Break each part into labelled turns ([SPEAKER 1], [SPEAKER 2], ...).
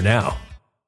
[SPEAKER 1] now.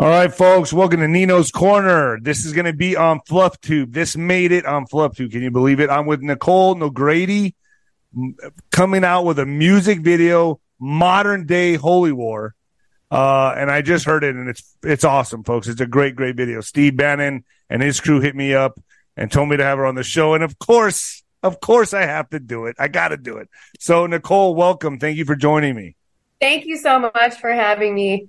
[SPEAKER 2] All right, folks, welcome to Nino's Corner. This is going to be on FluffTube. This made it on FluffTube. Can you believe it? I'm with Nicole Nogrady coming out with a music video, modern day Holy War. Uh, and I just heard it and it's, it's awesome, folks. It's a great, great video. Steve Bannon and his crew hit me up and told me to have her on the show. And of course, of course I have to do it. I got to do it. So Nicole, welcome. Thank you for joining me.
[SPEAKER 3] Thank you so much for having me.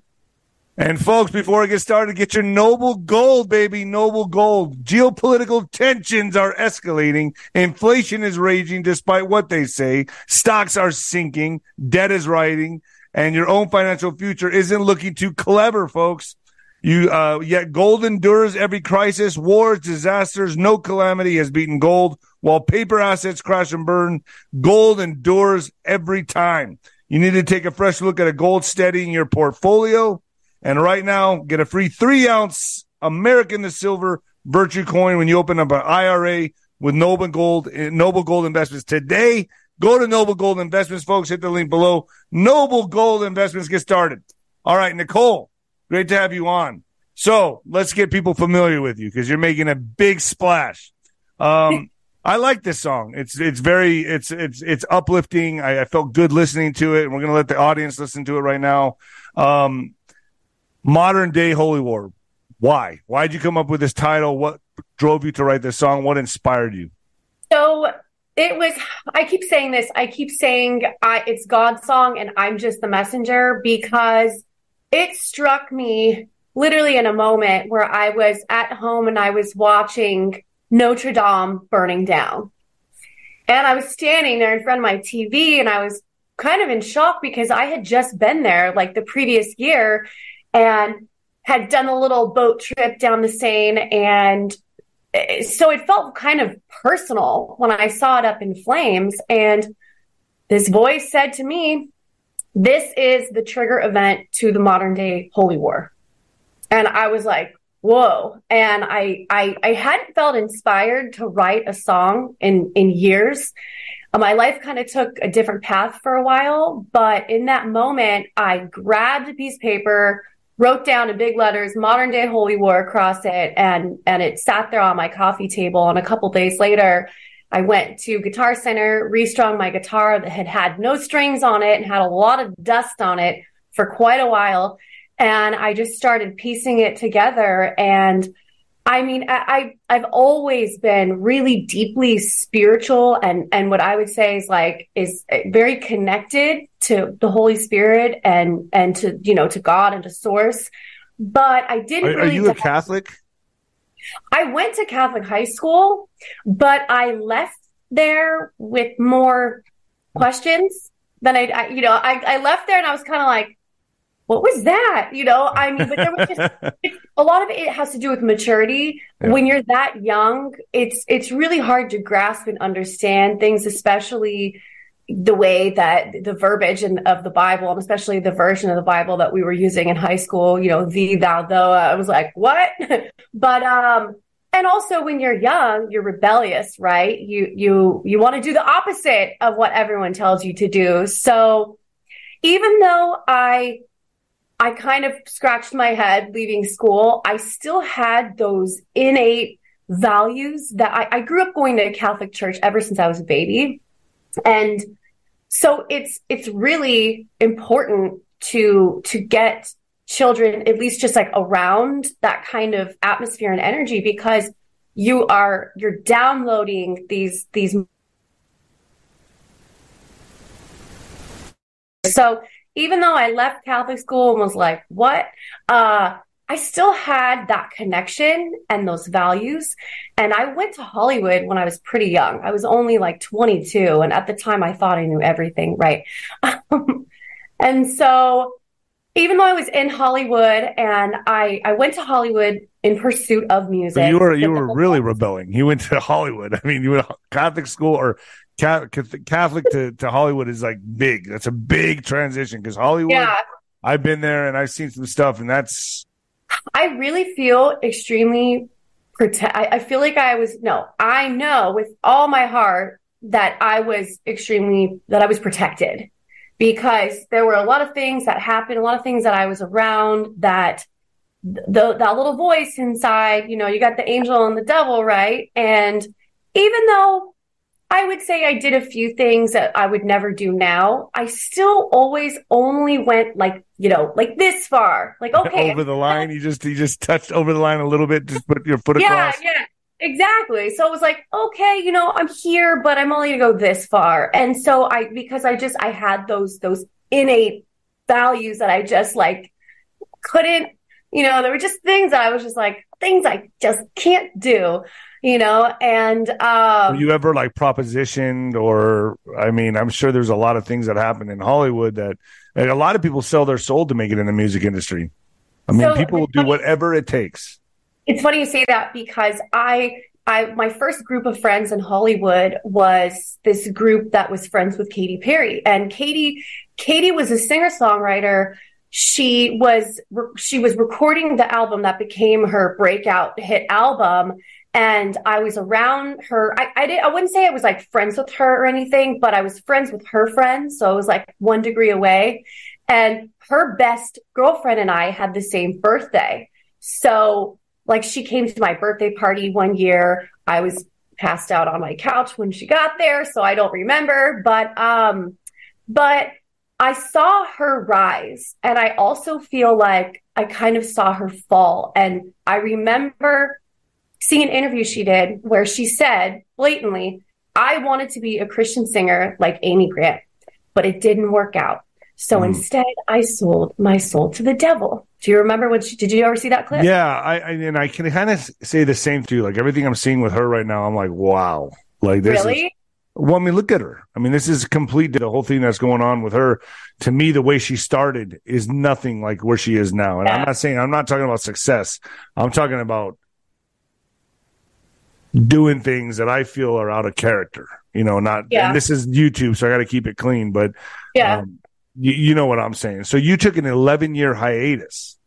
[SPEAKER 2] And folks, before I get started, get your noble gold, baby, noble gold. Geopolitical tensions are escalating. Inflation is raging despite what they say. Stocks are sinking. Debt is rising and your own financial future isn't looking too clever, folks. You, uh, yet gold endures every crisis, wars, disasters, no calamity has beaten gold. While paper assets crash and burn, gold endures every time. You need to take a fresh look at a gold steady in your portfolio. And right now, get a free three ounce American the silver virtue coin when you open up an IRA with Noble Gold, Noble Gold Investments today. Go to Noble Gold Investments, folks. Hit the link below. Noble Gold Investments. Get started. All right, Nicole, great to have you on. So let's get people familiar with you because you're making a big splash. Um, I like this song. It's it's very it's it's it's uplifting. I, I felt good listening to it, and we're gonna let the audience listen to it right now. Um, modern day holy war. Why? Why did you come up with this title? What drove you to write this song? What inspired you?
[SPEAKER 3] So it was i keep saying this i keep saying I, it's god's song and i'm just the messenger because it struck me literally in a moment where i was at home and i was watching notre dame burning down and i was standing there in front of my tv and i was kind of in shock because i had just been there like the previous year and had done a little boat trip down the seine and eh, so it felt kind of personal when I saw it up in flames. And this voice said to me, This is the trigger event to the modern day holy war. And I was like, Whoa. And I I I hadn't felt inspired to write a song in in years. My life kind of took a different path for a while, but in that moment, I grabbed a piece of paper, wrote down in big letters modern day holy war across it and and it sat there on my coffee table. And a couple days later i went to guitar center restrung my guitar that had had no strings on it and had a lot of dust on it for quite a while. And i just started piecing it together and I mean, I, I have always been really deeply spiritual, and and what I would say is like is very connected to the Holy Spirit and and to you know to God and to Source. But I didn't.
[SPEAKER 2] Are, really are you a Catholic?
[SPEAKER 3] I went to Catholic high school, but I left there with more questions than I, I you know, I, I left there and I was kind of like, what was that? You know, I mean, but there was just a lot of it has to do with maturity. Yeah. When you're that young, it's it's really hard to grasp and understand things, especially the way that the verbiage in, of the Bible, and especially the version of the Bible that we were using in high school, you know, thee, thou, thou. I was like, what? but um, and also when you're young, you're rebellious, right? You you you want to do the opposite of what everyone tells you to do. So even though I I kind of scratched my head leaving school. I still had those innate values that I, I grew up going to a Catholic church ever since I was a baby. And so it's it's really important to to get children at least just like around that kind of atmosphere and energy because you are you're downloading these these so even though I left Catholic school and was like, what? Uh, I still had that connection and those values. And I went to Hollywood when I was pretty young. I was only like 22. And at the time, I thought I knew everything, right? and so even though I was in Hollywood and I I went to Hollywood in pursuit of music.
[SPEAKER 2] you were you were really rebelling. You went to Hollywood. I mean, you went to Catholic school or Catholic to, to Hollywood is like big. That's a big transition because Hollywood. Yeah. I've been there and I've seen some stuff, and that's.
[SPEAKER 3] I really feel extremely protect. I, I feel like I was no. I know with all my heart that I was extremely that I was protected because there were a lot of things that happened, a lot of things that I was around that the that little voice inside, you know, you got the angel and the devil, right? And even though I would say I did a few things that I would never do now. I still always only went like, you know, like this far. Like, okay.
[SPEAKER 2] over the line. You just, you just touched over the line a little bit, just put your foot
[SPEAKER 3] yeah,
[SPEAKER 2] across.
[SPEAKER 3] Yeah, yeah. Exactly. So it was like, okay, you know, I'm here, but I'm only gonna go this far. And so I, because I just, I had those, those innate values that I just like couldn't, you know, there were just things that I was just like, things I just can't do, you know, and, um,
[SPEAKER 2] were you ever like propositioned or, I mean, I'm sure there's a lot of things that happen in Hollywood that a lot of people sell their soul to make it in the music industry. I mean, so, people will do whatever it takes.
[SPEAKER 3] It's funny you say that because I I my first group of friends in Hollywood was this group that was friends with Katy Perry and Katy Katy was a singer-songwriter she was she was recording the album that became her breakout hit album and I was around her. I, I did. I wouldn't say I was like friends with her or anything, but I was friends with her friends. So I was like one degree away. And her best girlfriend and I had the same birthday. So like she came to my birthday party one year. I was passed out on my couch when she got there, so I don't remember, but um but I saw her rise and I also feel like I kind of saw her fall and I remember seeing an interview she did where she said blatantly, I wanted to be a Christian singer like Amy Grant, but it didn't work out. So mm. instead, I sold my soul to the devil. Do you remember what? She, did you ever see that clip?
[SPEAKER 2] Yeah, I, I and I can kind of say the same too. Like everything I'm seeing with her right now, I'm like, wow. Like this really? Is, well, I mean, look at her. I mean, this is complete. The whole thing that's going on with her, to me, the way she started is nothing like where she is now. And yeah. I'm not saying I'm not talking about success. I'm talking about doing things that I feel are out of character. You know, not. Yeah. this is YouTube, so I got to keep it clean. But
[SPEAKER 3] yeah. Um,
[SPEAKER 2] you, you know what I'm saying. So you took an 11 year hiatus.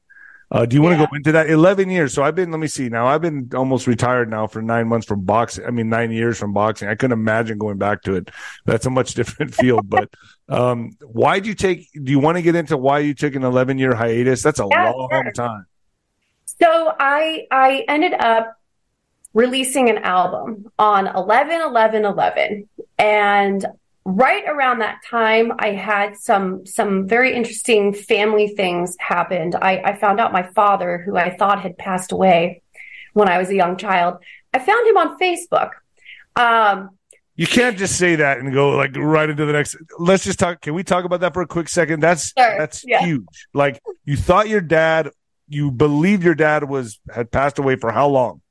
[SPEAKER 2] Uh, do you want to yeah. go into that? 11 years. So I've been, let me see now, I've been almost retired now for nine months from boxing. I mean, nine years from boxing. I couldn't imagine going back to it. That's a much different field. but um, why did you take, do you want to get into why you took an 11 year hiatus? That's a yeah, long sure. time.
[SPEAKER 3] So I, I ended up releasing an album on 11, 11, 11. And right around that time i had some some very interesting family things happened I, I, found out my father who i thought had passed away when i was a young child i found him on facebook um,
[SPEAKER 2] you can't just say that and go like right into the next let's just talk can we talk about that for a quick second that's sure. that's yeah. huge like you thought your dad you believe your dad was had passed away for how long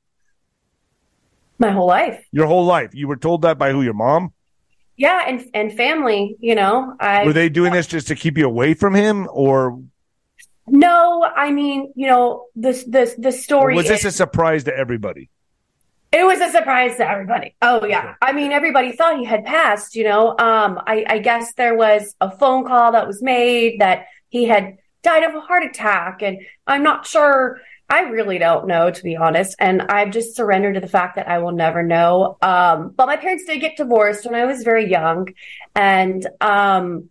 [SPEAKER 3] my whole life
[SPEAKER 2] your whole life you were told that by who your mom
[SPEAKER 3] yeah, and and family, you know. I,
[SPEAKER 2] Were they doing this just to keep you away from him, or?
[SPEAKER 3] No, I mean, you know, this this the story.
[SPEAKER 2] Or was this is, a surprise to everybody?
[SPEAKER 3] It was a surprise to everybody. Oh yeah, I mean, everybody thought he had passed. You know, um, I, I guess there was a phone call that was made that he had died of a heart attack, and I'm not sure I really don't know, to be honest. And I've just surrendered to the fact that I will never know. Um, but my parents did get divorced when I was very young. And, um,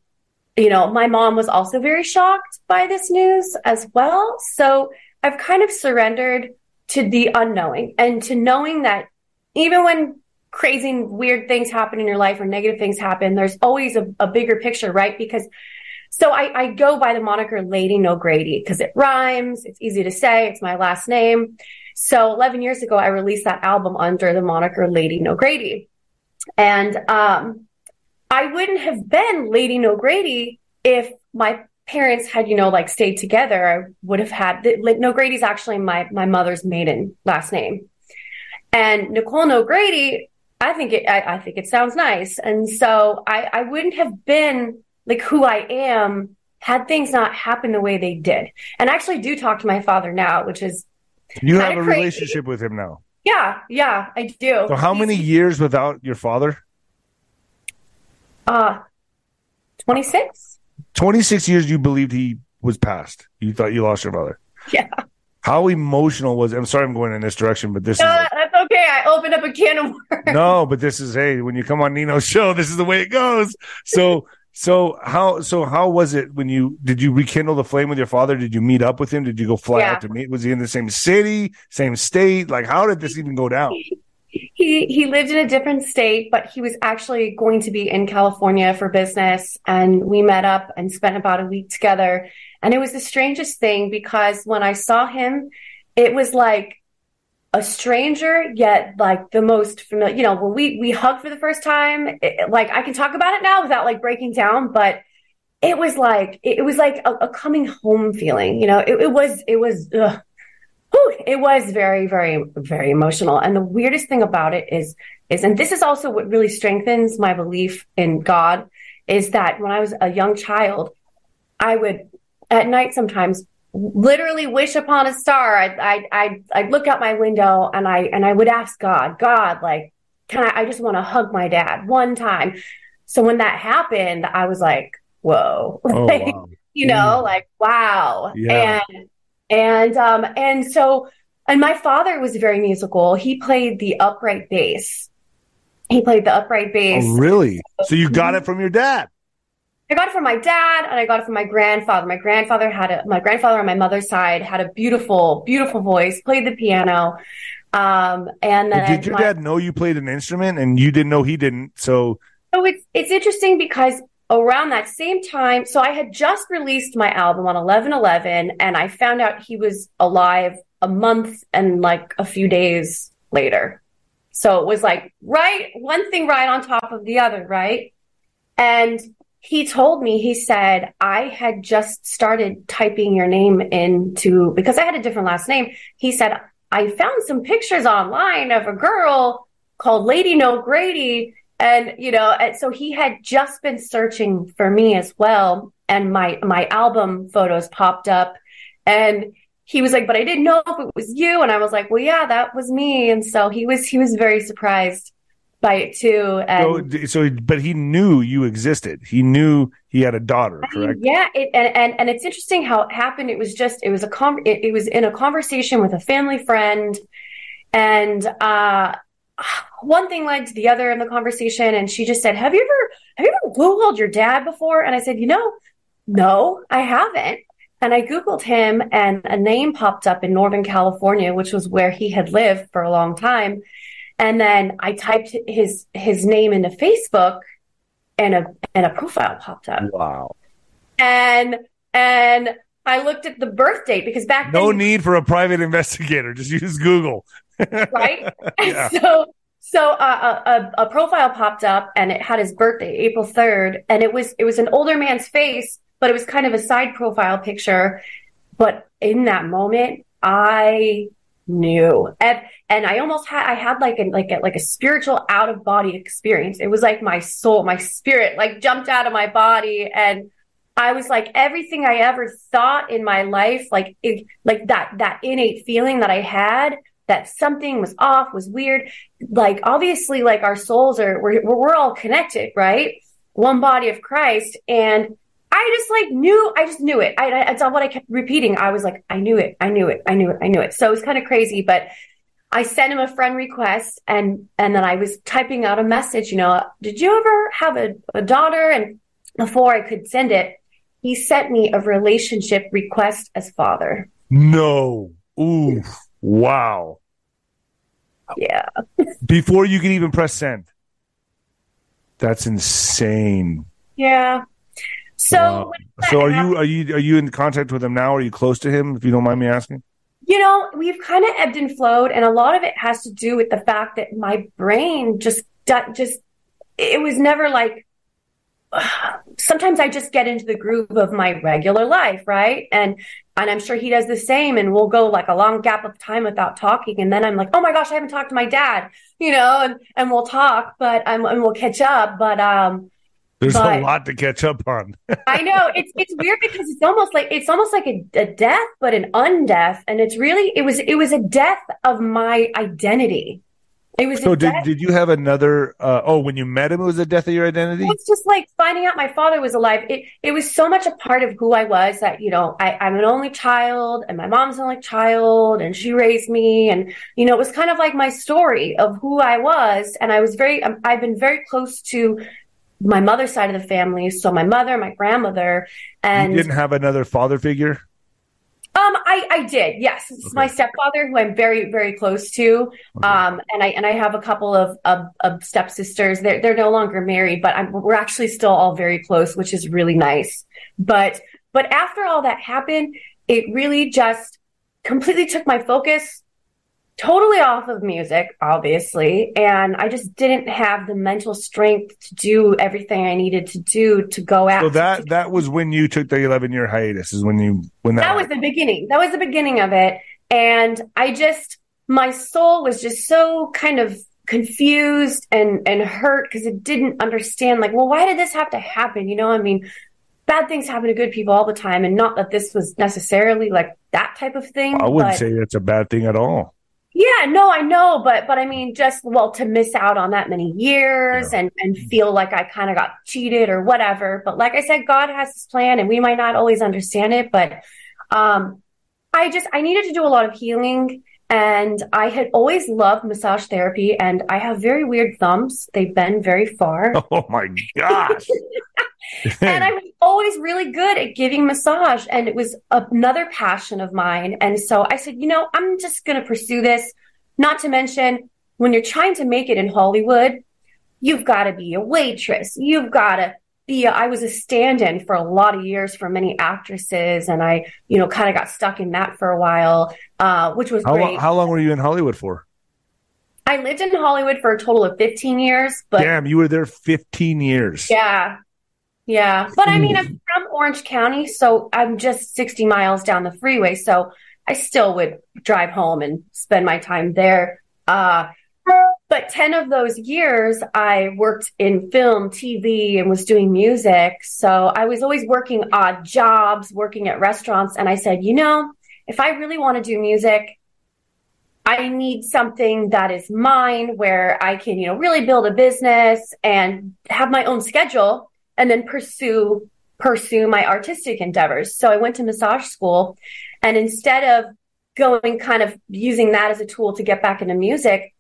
[SPEAKER 3] you know, my mom was also very shocked by this news as well. So I've kind of surrendered to the unknowing and to knowing that even when crazy, weird things happen in your life or negative things happen, there's always a, a bigger picture, right? Because so I, I go by the moniker Lady Nogrady because it rhymes. It's easy to say. It's my last name. So 11 years ago, I released that album under the moniker Lady Nogrady. And, um, I wouldn't have been Lady Nogrady if my parents had, you know, like stayed together. I would have had Nogrady's actually my, my mother's maiden last name. And Nicole Nogrady, I think it, I, I think it sounds nice. And so I, I wouldn't have been like who I am had things not happened the way they did. And I actually do talk to my father now, which is
[SPEAKER 2] You have a
[SPEAKER 3] crazy.
[SPEAKER 2] relationship with him now.
[SPEAKER 3] yeah, yeah, I do.
[SPEAKER 2] So how many years without your father?
[SPEAKER 3] Uh, 26?
[SPEAKER 2] 26 years you believed he was passed. You thought you lost your mother.
[SPEAKER 3] Yeah.
[SPEAKER 2] How emotional was I'm sorry I'm going in this direction, but this
[SPEAKER 3] No,
[SPEAKER 2] is
[SPEAKER 3] that's okay. I opened up a can of worms.
[SPEAKER 2] no, but this is hey, when you come on Nino's show, this is the way it goes. So so how so how was it when you did you rekindle the flame with your father? Did you meet up with him? Did you go fly
[SPEAKER 3] Yeah.
[SPEAKER 2] out to meet? Was he in the same city, same state? Like how did this even go down?
[SPEAKER 3] He he lived in a different state, but he was actually going to be in California for business, and we met up and spent about a week together. And it was the strangest thing because when I saw him, it was like a stranger, yet like the most familiar. You know, when we we hugged for the first time, it, like I can talk about it now without like breaking down, but it was like it, it was like a, a coming home feeling. You know, it, it was it was. Ugh. Whew, it was very, very, very emotional. And the weirdest thing about it is, is, and this is also what really strengthens my belief in God, is that when I was a young child, I would at night sometimes literally wish upon a star. I'd, I'd, I'd, I'd look out my window and I, and I would ask God, God, like, can I, I just want to hug my dad one time. So when that happened, I was like, whoa,
[SPEAKER 2] Oh
[SPEAKER 3] Like,
[SPEAKER 2] wow.
[SPEAKER 3] you know, like wow.
[SPEAKER 2] Yeah.
[SPEAKER 3] And and um and so and my father was very musical. He played the upright bass. He played the upright bass.
[SPEAKER 2] Oh, really? So you got it from your dad.
[SPEAKER 3] I got it from my dad and I got it from my grandfather. My grandfather had a my grandfather on my mother's side had a beautiful, beautiful voice, played the piano. Um and then
[SPEAKER 2] Did your
[SPEAKER 3] my-
[SPEAKER 2] dad know you played an instrument and you didn't know he didn't? So
[SPEAKER 3] So it's it's interesting because around that same time, so I had just released my album on eleven eleven, and I found out he was alive a month and like a few days later. So it was like right one thing right on top of the other, right? And he told me, he said, I had just started typing your name into because I had a different last name. He said, I found some pictures online of a girl called Lady Nogrady. And, you know, and so he had just been searching for me as well. And my, my album photos popped up and he was like, but I didn't know if it was you. And I was like, well, yeah, that was me. And so he was, he was very surprised by it too. And
[SPEAKER 2] so so but he knew you existed. He knew he had a daughter, correct?
[SPEAKER 3] Yeah, it, and, and and it's interesting how it happened. It was just it was a con- it, it was in a conversation with a family friend, and uh, one thing led to the other in the conversation, and she just said, "Have you ever have you ever Googled your dad before?" And I said, "You know, no, I haven't." And I Googled him, and a name popped up in Northern California, which was where he had lived for a long time. And then I typed his his name into Facebook, and a and a profile popped up
[SPEAKER 2] Wow.
[SPEAKER 3] and and I looked at the birth date because back
[SPEAKER 2] No
[SPEAKER 3] then,
[SPEAKER 2] need for a private investigator. Just use Google.
[SPEAKER 3] right?
[SPEAKER 2] Yeah.
[SPEAKER 3] So so uh, a, a a profile popped up and it had his birthday, April third, and it was it was an older man's face, but it was kind of a side profile picture. But in that moment, I knew, and and I almost had I had like a like a like a spiritual out of body experience. It was like my soul, my spirit, like jumped out of my body and. I was like everything I ever thought in my life, like it, like that that innate feeling that I had that something was off, was weird. Like obviously, like our souls we're we're, we're all connected, right? One body of Christ, and I just like knew, I just knew it. I, I that's all what I kept repeating. I was like, I knew it, I knew it, I knew it, I knew it. So it was kind of crazy, but I sent him a friend request, and and then I was typing out a message. You know, did you ever have a, a daughter? And before I could send it, he sent me a relationship request as father.
[SPEAKER 2] No. Ooh. Wow.
[SPEAKER 3] Yeah.
[SPEAKER 2] Before you can even press send. That's insane.
[SPEAKER 3] Yeah. So,
[SPEAKER 2] Wow. So are
[SPEAKER 3] happened-
[SPEAKER 2] you are you are you in contact with him now? Are you close to him? If you don't mind me asking.
[SPEAKER 3] you know, we've kind of ebbed and flowed, and a lot of it has to do with the fact that my brain just just it was never like. Sometimes I just get into the groove of my regular life, right? And and I'm sure he does the same. And we'll go like a long gap of time without talking, and then I'm like, oh my gosh, I haven't talked to my dad, you know, and and we'll talk, but um, and we'll catch up, but um,
[SPEAKER 2] There's
[SPEAKER 3] But-
[SPEAKER 2] a lot to catch up on.
[SPEAKER 3] I know it's it's weird because it's almost like it's almost like a, a death, but an undeath, and it's really it was it was a death of my identity. It was
[SPEAKER 2] so did
[SPEAKER 3] death.
[SPEAKER 2] did you have another? Uh, oh, when you met him, it was a death of your identity.
[SPEAKER 3] It's just like finding out my father was alive. It it was so much a part of who I was that you know I, I'm an only child and my mom's an only child and she raised me and you know it was kind of like my story of who I was and I was very um, I've been very close to my mother's side of the family so my mother my grandmother and
[SPEAKER 2] you didn't have another father figure.
[SPEAKER 3] Um, I, I did, yes. It's my stepfather who I'm very, very close to. Um, and I and I have a couple of of, of stepsisters. They're they're no longer married, but I'm, we're actually still all very close, which is really nice. But but after all that happened, it really just completely took my focus totally off of music, obviously, and I just didn't have the mental strength to do everything I needed to do to go out.
[SPEAKER 2] So that that was when you took the 11 year hiatus. Is when you when that,
[SPEAKER 3] that was the beginning. That was the beginning of it. And I just, my soul was just so kind of confused and, and hurt because it didn't understand, like, well, why did this have to happen? You know, I mean, bad things happen to good people all the time. And not that this was necessarily like that type of thing.
[SPEAKER 2] I wouldn't say that's a bad thing at all.
[SPEAKER 3] Yeah, no, I know, but but I mean, just well, to miss out on that many years and and feel like I kind of got cheated or whatever. But like I said, God has His plan, and we might not always understand it. But um, I just I needed to do a lot of healing, and I had always loved massage therapy, and I have very weird thumbs; they bend very far.
[SPEAKER 2] Oh my gosh!
[SPEAKER 3] and I was always really good at giving massage, and it was another passion of mine. And so I said, you know, I'm just going to pursue this. Not to mention, when you're trying to make it in Hollywood, you've got to be a waitress. You've got to I was a stand-in for a lot of years for many actresses, and I, you know, kind of got stuck in that for a while, uh, which was
[SPEAKER 2] how,
[SPEAKER 3] great.
[SPEAKER 2] lo- how long were you in Hollywood for?
[SPEAKER 3] I lived in Hollywood for a total of 15 years, but
[SPEAKER 2] Damn, you were there 15 years.
[SPEAKER 3] Yeah. Yeah. But I mean, I'm from Orange County, so I'm just 60 miles down the freeway. So I still would drive home and spend my time there. Uh, 10 of those years, I worked in film, TV, and was doing music. So I was always working odd jobs, working at restaurants. And I said, you know, if I really want to do music, I need something that is mine where I can, you know, really build a business and have my own schedule and then pursue pursue my artistic endeavors. So I went to massage school and instead of going kind of using that as a tool to get back into music,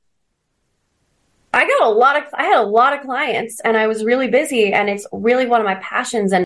[SPEAKER 3] I got a lot of I had a lot of clients and I was really busy and it's really one of my passions and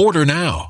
[SPEAKER 4] Order now.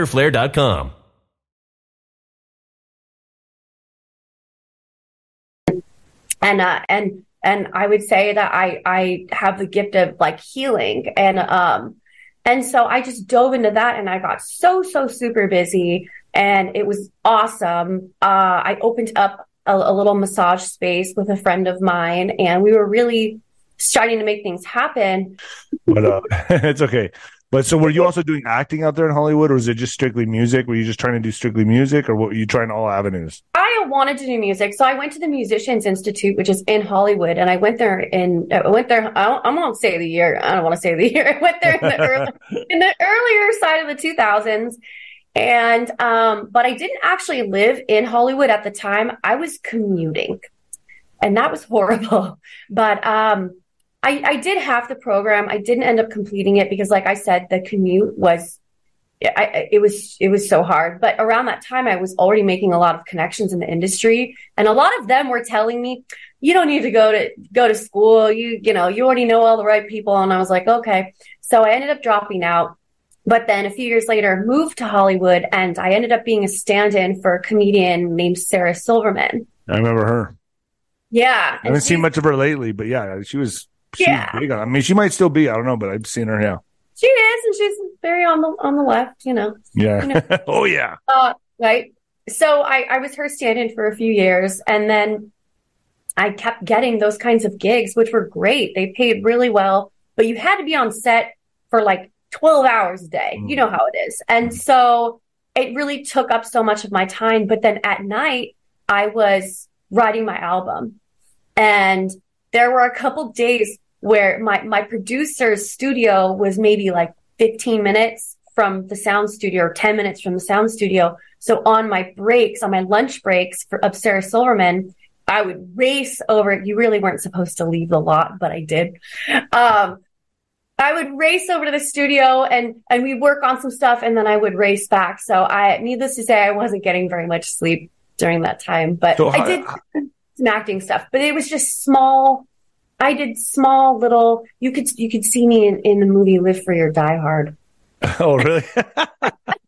[SPEAKER 3] and uh, and and I would say that I I have the gift of like healing and um and so I just dove into that and I got so so super busy and it was awesome. Uh, I opened up a, a little massage space with a friend of mine and we were really starting to make things happen.
[SPEAKER 2] But uh, it's okay. But so were you also doing acting out there in Hollywood or was it just strictly music? Were you just trying to do strictly music or what were you trying all avenues?
[SPEAKER 3] I wanted to do music. So I went to the Musicians Institute, which is in Hollywood. And I went there in, I went there, I I won't say the year. I don't want to say the year. I went there in the, early, in the earlier side of the 2000s. And, um, but I didn't actually live in Hollywood at the time. I was commuting and that was horrible. But, um, I, I did have the program. I didn't end up completing it because, like I said, the commute was, I, it was, it was so hard. But around that time, I was already making a lot of connections in the industry, and a lot of them were telling me, "You don't need to go to go to school. You, you know, you already know all the right people." And I was like, "Okay." So I ended up dropping out. But then a few years later, moved to Hollywood, and I ended up being a stand-in for a comedian named Sarah Silverman.
[SPEAKER 2] I remember her.
[SPEAKER 3] Yeah,
[SPEAKER 2] I haven't seen much of her lately, but yeah, she was She's
[SPEAKER 3] Yeah.
[SPEAKER 2] big on- I mean, she might still be. I don't know, but I've seen her. Yeah.
[SPEAKER 3] she is, and she's very on the on the left, you know.
[SPEAKER 2] Yeah.
[SPEAKER 3] You know.
[SPEAKER 2] oh yeah.
[SPEAKER 3] Uh, right. So I, I was her stand-in for a few years, and then I kept getting those kinds of gigs, which were great. They paid really well, but you had to be on set for like 12 hours a day. You know how it is. And so it really took up so much of my time. But then at night, I was writing my album. And there were a couple days where my, my producer's studio was maybe like 15 minutes from the sound studio or 10 minutes from the sound studio. So on my breaks, on my lunch breaks for of Sarah Silverman, I would race over. You really weren't supposed to leave the lot, but I did. Um, I would race over to the studio and and we work on some stuff, and then I would race back. So I, needless to say, I wasn't getting very much sleep during that time, but
[SPEAKER 2] So
[SPEAKER 3] I did some acting stuff. But it was just small. I did small little. You could you could see me in, in the movie Live Free or Die Hard.
[SPEAKER 2] Oh really?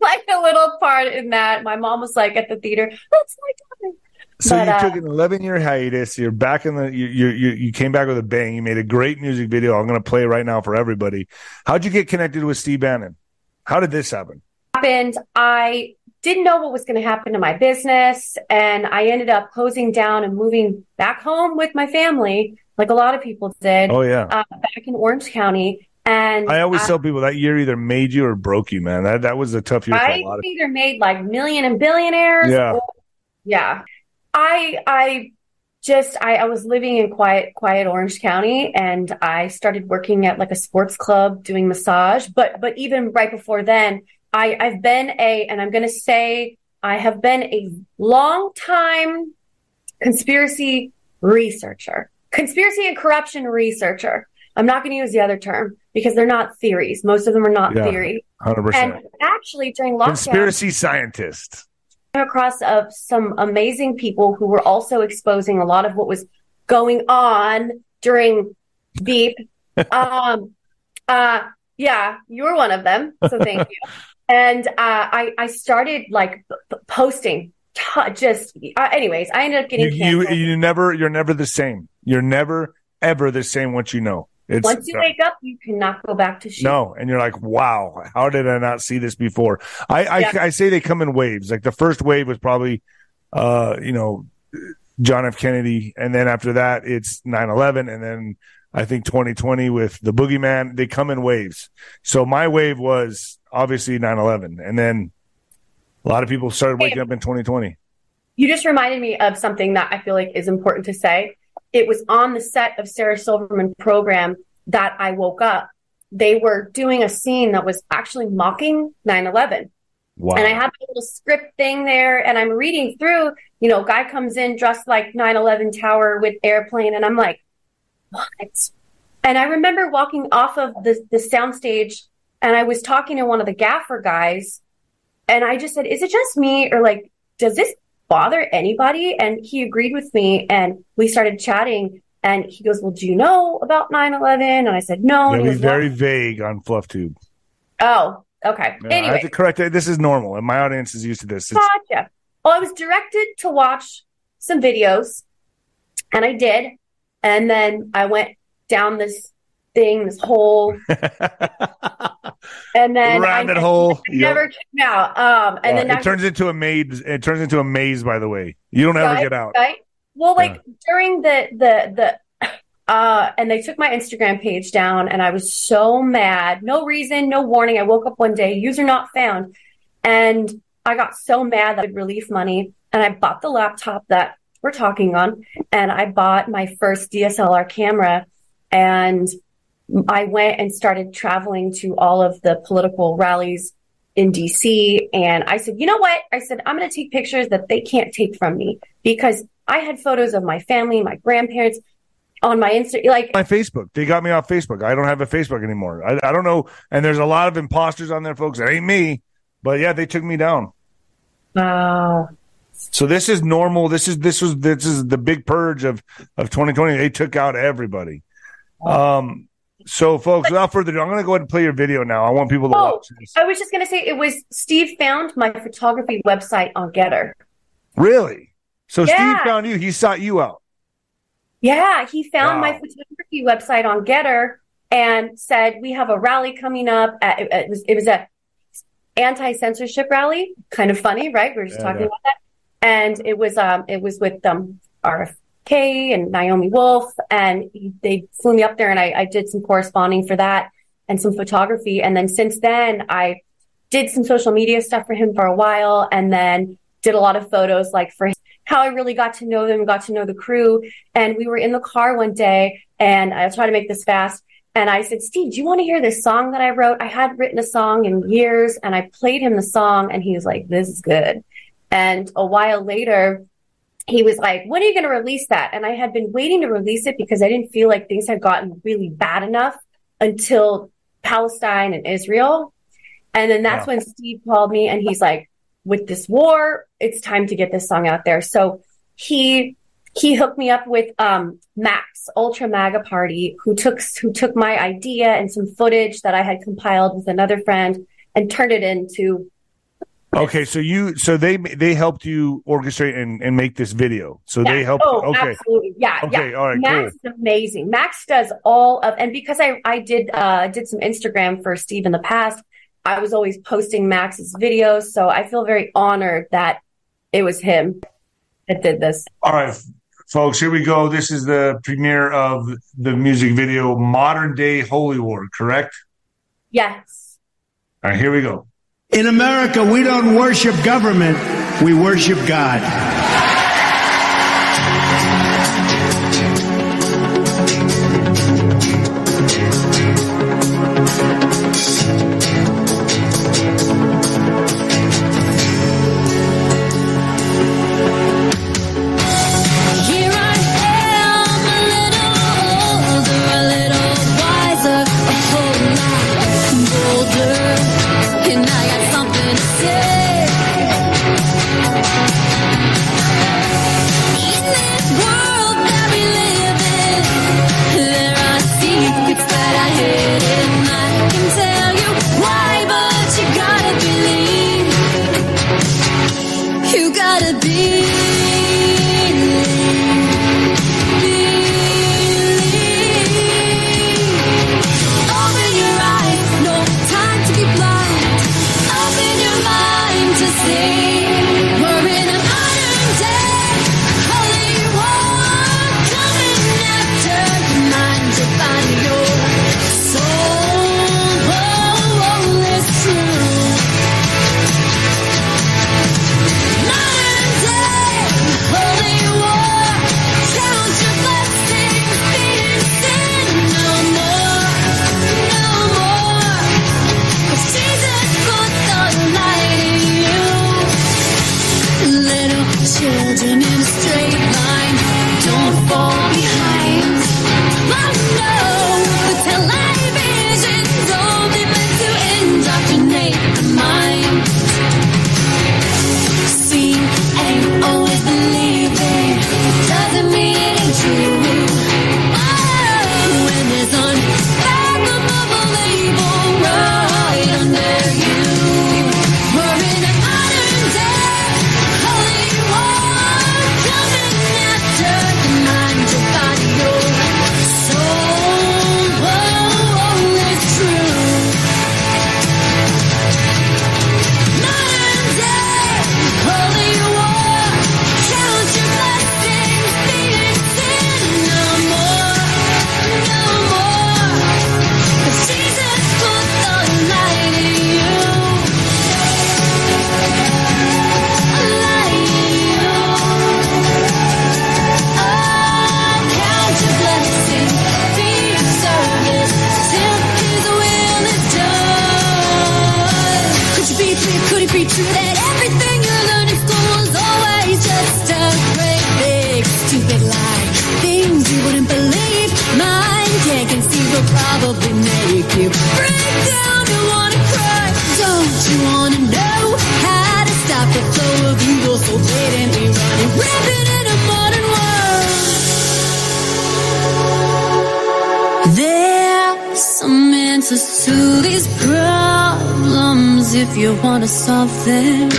[SPEAKER 3] like a little part in that. My mom was like at the theater, that's my daughter.
[SPEAKER 2] so
[SPEAKER 3] But,
[SPEAKER 2] you
[SPEAKER 3] uh,
[SPEAKER 2] took an 11 year hiatus. You're back in the. You, you you you came back with a bang. You made a great music video. I'm going to play right now for everybody. How'd you get connected with Steve Bannon? How did this happen?
[SPEAKER 3] Happened. I didn't know what was going to happen to my business, and I ended up closing down and moving back home with my family, like a lot of people did,
[SPEAKER 2] Oh yeah.
[SPEAKER 3] uh, back in Orange County. And
[SPEAKER 2] I always
[SPEAKER 3] uh,
[SPEAKER 2] tell people that year either made you or broke you, man. That that was a tough year for
[SPEAKER 3] I
[SPEAKER 2] a lot of people
[SPEAKER 3] either made like million and billionaires.
[SPEAKER 2] Yeah.
[SPEAKER 3] or- yeah. I I just I, I was living in quiet quiet Orange County and I started working at like a sports club doing massage. But but even right before then, I, I've been a and I'm gonna say I have been a long time conspiracy researcher. Conspiracy and corruption researcher. I'm not going to use the other term because they're not theories. Most of them are not
[SPEAKER 2] Yeah,
[SPEAKER 3] theory.
[SPEAKER 2] 100%.
[SPEAKER 3] And actually, during lockdown,
[SPEAKER 2] Conspiracy scientist.
[SPEAKER 3] came across of some amazing people who were also exposing a lot of what was going on during beep. um, uh, yeah, you were one of them, so thank you. And uh, I I started like p- posting, t- just uh, anyways. I ended up getting
[SPEAKER 2] you,
[SPEAKER 3] canceled.
[SPEAKER 2] you never, you're never the same. You're never, ever the same once you know. It's,
[SPEAKER 3] Once you wake up, you cannot go back to shoot.
[SPEAKER 2] No, and you're like, wow, how did I not see this before? I I,
[SPEAKER 3] Yeah.
[SPEAKER 2] I say they come in waves. Like the first wave was probably, uh, you know, John F. Kennedy, and then after that it's 9/11, and then I think 2020 with the boogeyman. They come in waves. So my wave was obviously 9/11, and then a lot of people started waking up in 2020.
[SPEAKER 3] You just reminded me of something that I feel like is important to say. It was on the set of Sarah Silverman program that I woke up. They were doing a scene that was actually mocking 9/11.
[SPEAKER 2] Wow.
[SPEAKER 3] And I have a little script thing there and I'm reading through, you know, guy comes in dressed like 9/11 tower with airplane and I'm like, what? And I remember walking off of the the soundstage and I was talking to one of the gaffer guys and I just said, "Is it just me or like does this bother anybody?" And he agreed with me and we started chatting and he goes, "Well, do you know about 9/11?" And I said, "No."
[SPEAKER 2] Yeah,
[SPEAKER 3] And he "Well,
[SPEAKER 2] very vague on Fluff Tube.
[SPEAKER 3] Oh, okay.
[SPEAKER 2] Yeah, I
[SPEAKER 3] anyway,
[SPEAKER 2] have to correct it. This is normal, and my audience is used to this. It's,
[SPEAKER 3] Gotcha. Well, I was directed to watch some videos, and I did. And then I went down this thing, this hole, and then
[SPEAKER 2] Rabbit
[SPEAKER 3] I,
[SPEAKER 2] hole.
[SPEAKER 3] I never came out. Um, and
[SPEAKER 2] Yeah,
[SPEAKER 3] then
[SPEAKER 2] it turns into a maze. It turns into a maze. By the way, you don't ever get out.
[SPEAKER 3] Right. Well, like during the the the uh and they took my Instagram page down and I was so mad. No reason, no warning. I woke up one day, user not found. And I got so mad that I relief money and I bought the laptop that we're talking on and I bought my first DSLR camera and I went and started traveling to all of the political rallies in DC. And I said, you know what? I said, I'm going to take pictures that they can't take from me because I had photos of my family, my grandparents on my Insta. Like,
[SPEAKER 2] My Facebook. They got me off Facebook. I don't have a Facebook anymore. I, I don't know. And there's a lot of imposters on there, folks. It ain't me. But yeah, they took me down.
[SPEAKER 3] wow.
[SPEAKER 2] So this is normal. This is this was this is the big purge of of 2020. They took out everybody. Um. So, folks, without further ado, I'm going to go ahead and play your video now. I want people to
[SPEAKER 3] Oh,
[SPEAKER 2] watch this.
[SPEAKER 3] I was just going to say it was Steve found my photography website on Gettr.
[SPEAKER 2] Really? So Steve found you. He sought you out.
[SPEAKER 3] Yeah, he found my photography website on Gettr and said we have a rally coming up. At, it, it was it was a anti censorship rally. Kind of funny, right? We are just
[SPEAKER 2] Yeah,
[SPEAKER 3] talking
[SPEAKER 2] yeah.
[SPEAKER 3] about that, and it was um it was with um RFK and Naomi Wolf, and they flew me up there, and I, I did some corresponding for that and some photography, and then since then I did some social media stuff for him for a while, and then did a lot of photos like for how I really got to know them, got to know the crew. And we were in the car one day and I'll try to make this fast. And I said, Steve, do you want to hear this song that I wrote? I had written a song in years and I played him the song and he was like, this is good. And a while later, he was like, when are you going to release that? And I had been waiting to release it because I didn't feel like things had gotten really bad enough until Palestine and Israel. And then that's
[SPEAKER 2] Yeah.
[SPEAKER 3] when Steve called me and he's like, with this war, it's time to get this song out there. So he he hooked me up with um, Max Ultra Maga Party, who took who took my idea and some footage that I had compiled with another friend and turned it into
[SPEAKER 2] Okay, so you so they they helped you orchestrate and, and make this video. So they
[SPEAKER 3] Yeah.
[SPEAKER 2] helped.
[SPEAKER 3] Oh,
[SPEAKER 2] okay,
[SPEAKER 3] absolutely. Yeah,
[SPEAKER 2] Okay,
[SPEAKER 3] yeah.
[SPEAKER 2] all right,
[SPEAKER 3] Max is amazing. Max does all of, and because I I did uh did some Instagram for Steve in the past, I was always posting Max's videos, so I feel very honored that it was him that did this.
[SPEAKER 2] all right, folks. Here we go. This is the premiere of the music video, "Modern Day Holy War." Correct.
[SPEAKER 3] Yes.
[SPEAKER 2] All right, here we go.
[SPEAKER 5] In America, we don't worship government, we worship God.
[SPEAKER 6] You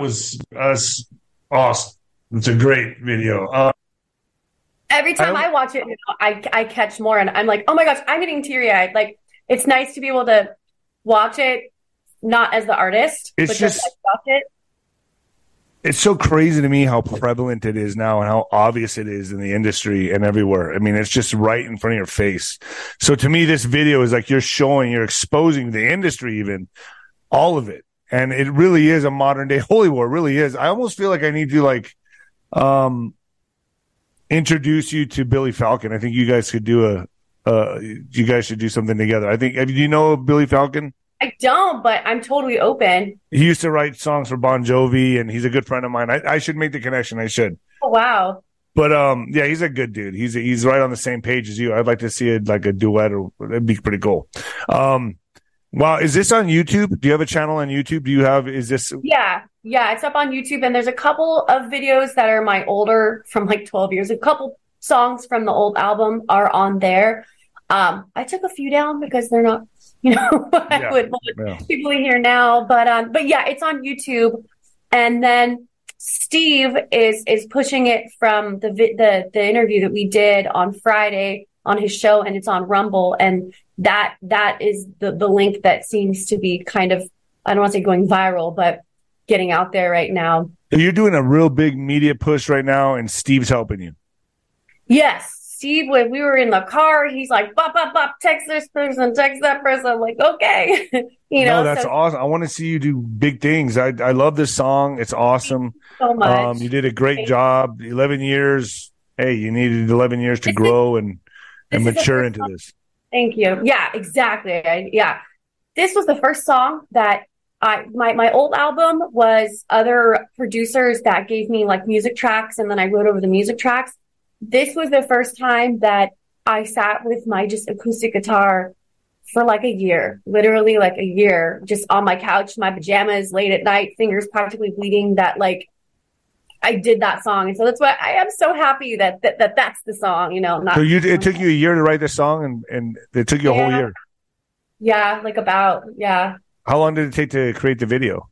[SPEAKER 2] was us awesome. It's a great video. Uh,
[SPEAKER 3] Every time
[SPEAKER 2] I-
[SPEAKER 3] I, watch it, you know, I I catch more, and I'm like, oh my gosh, I'm getting teary eyed. Like it's nice to be able to watch it, not as the artist,
[SPEAKER 2] It's
[SPEAKER 3] but just, watch it.
[SPEAKER 2] it's so crazy to me how prevalent it is now and how obvious it is in the industry and everywhere. I mean, it's just right in front of your face. So to me, this video is like you're showing, you're exposing the industry, even all of it. And it really is a modern day holy war. It really is. I almost feel like I need to like, um, introduce you to Billy Falcon. I think you guys could do a, uh, you guys should do something together. I think, do you know Billy Falcon?
[SPEAKER 3] I don't, but I'm totally open.
[SPEAKER 2] He used to write songs for Bon Jovi and he's a good friend of mine. I, I should make the connection. I should.
[SPEAKER 3] Oh wow.
[SPEAKER 2] But um, yeah, he's a good dude. He's he's right on the same page as you. I'd like to see it like a duet, or it'd be pretty cool. Um, wow, is this on YouTube? Do you have a channel on YouTube? Do you have? Is this?
[SPEAKER 3] Yeah, yeah, it's up on YouTube, and there's a couple of videos that are my older from like 12 years. A couple songs from the old album are on there. Um, I took a few down because they're not, you know, what
[SPEAKER 2] Yeah,
[SPEAKER 3] I would want
[SPEAKER 2] yeah.
[SPEAKER 3] people to hear now. But um, but yeah, it's on YouTube, and then Steve is is pushing it from the vi- the the interview that we did on Friday on his show, and it's on Rumble, and that that is the the link that seems to be kind of I don't want to say going viral, but getting out there right now.
[SPEAKER 2] You're doing a real big media push right now, and Steve's helping you.
[SPEAKER 3] Yes, Steve, when we were in the car, he's like, bop, bop, bop, text this person, text that person. I'm like, okay. you know,
[SPEAKER 2] no, that's
[SPEAKER 3] so,
[SPEAKER 2] awesome. I want to see you do big things. I I love this song. It's awesome.
[SPEAKER 3] so much.
[SPEAKER 2] Um, you did a great
[SPEAKER 3] Thank
[SPEAKER 2] job. Eleven years. Hey, you needed eleven years to grow and and
[SPEAKER 3] This is the
[SPEAKER 2] mature into this.
[SPEAKER 3] Thank you. Yeah, exactly. I, yeah. This was the first song that I my my old album was other producers that gave me like music tracks and then I wrote over the music tracks. This was the first time that I sat with my just acoustic guitar for like a year, literally like a year, just on my couch, my pajamas, late at night, fingers practically bleeding that like I did that song. And so that's why I am so happy that that, that that's the song, you know, not
[SPEAKER 2] So you it took you a year to write this song, and and it took you a whole year.
[SPEAKER 3] yeah, like about yeah.
[SPEAKER 2] How long did it take to create the video?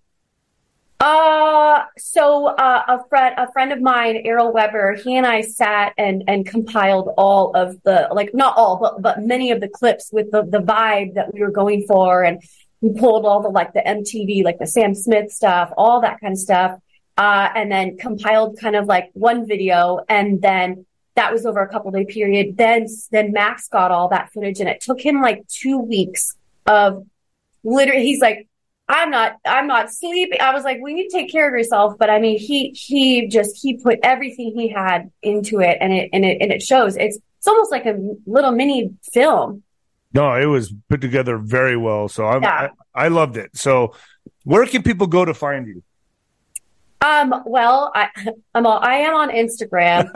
[SPEAKER 3] Uh, so uh, a friend, a friend of mine, Errol Weber, he and I sat and and compiled all of the like not all, but but many of the clips with the the vibe that we were going for, and we pulled all the like the MTV, like the Sam Smith stuff, all that kind of stuff, uh, and then compiled kind of like one video, and then that was over a couple day period. Then then Max got all that footage, and it took him like two weeks of literally. He's like. I'm not I'm not sleeping. I was like, we need to take care of yourself. But I mean he he just he put everything he had into it and it and it and it shows. It's it's almost like a little mini film.
[SPEAKER 2] No, it was put together very well. So
[SPEAKER 3] Yeah.
[SPEAKER 2] I I loved it. So where can people go to find you?
[SPEAKER 3] Um, well, I, I'm all, I am on Instagram,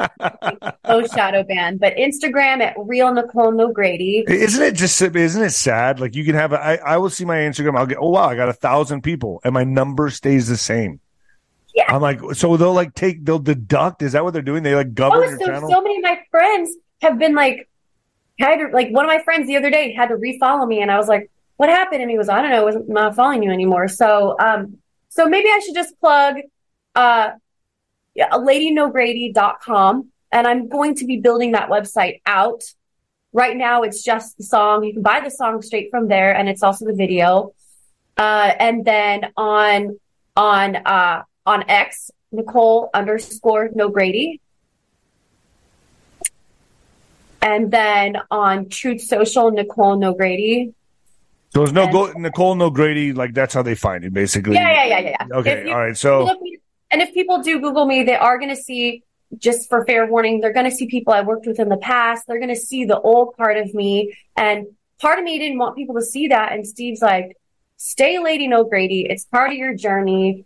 [SPEAKER 3] oh shadow ban, but Instagram at real Nicole Nogrady.
[SPEAKER 2] Isn't it just isn't it sad? Like you can have a, I, I will see my Instagram. I'll get oh wow, I got a thousand people, and my number stays the same.
[SPEAKER 3] Yeah.
[SPEAKER 2] I'm like, so they'll like take they'll deduct. Is that what they're doing? They like govern
[SPEAKER 3] Oh,
[SPEAKER 2] your
[SPEAKER 3] so
[SPEAKER 2] channel.
[SPEAKER 3] so many of my friends have been like, had to, like one of my friends the other day had to refollow me, and I was like, "What happened?" And he goes, "I don't know, I wasn't not following you anymore." So, um, so maybe I should just plug, uh, yeah, ladynogrady.com, and I'm going to be building that website out. Right now, it's just the song. You can buy the song straight from there, and it's also the video. Uh, and then on on uh on X, Nicole underscore Nogrady. And then on Truth Social, Nicole Nogrady.
[SPEAKER 2] so there's no go, Nicole Nogrady. Like that's how they find it, basically.
[SPEAKER 3] Yeah, yeah, yeah, yeah. yeah.
[SPEAKER 2] Okay,
[SPEAKER 3] you-
[SPEAKER 2] all right. So
[SPEAKER 3] look me- and if people do Google me, they are going to see, just for fair warning, they're going to see people I worked with in the past. They're going to see the old part of me. And part of me didn't want people to see that. And Steve's like, stay Lady Nogrady. It's part of your journey,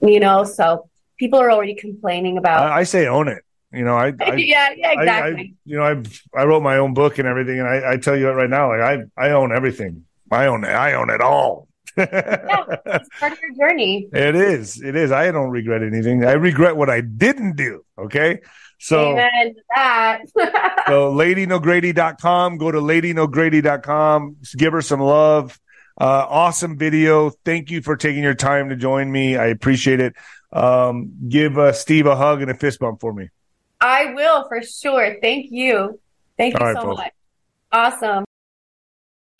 [SPEAKER 3] you know? So people are already complaining about.
[SPEAKER 2] I, I say own it. You know, I, I
[SPEAKER 3] yeah, yeah,
[SPEAKER 2] I- I-
[SPEAKER 3] exactly.
[SPEAKER 2] you know, I I wrote my own book and everything, and I, I tell you right now, like I I own everything. I own it. I own it all.
[SPEAKER 3] Yeah, it's part of your journey.
[SPEAKER 2] It is. It is. I don't regret anything. I regret what I didn't do. Okay. So,
[SPEAKER 3] Amen to that.
[SPEAKER 2] so ladynogrady.com. Go to ladynogrady.com. Give her some love. Uh, awesome video. Thank you for taking your time to join me. I appreciate it. Um, give uh, Steve a hug and a fist bump for me.
[SPEAKER 3] I will for sure. Thank you. Thank you
[SPEAKER 2] right,
[SPEAKER 3] so
[SPEAKER 2] folks.
[SPEAKER 3] much. Awesome.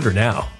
[SPEAKER 1] Order now.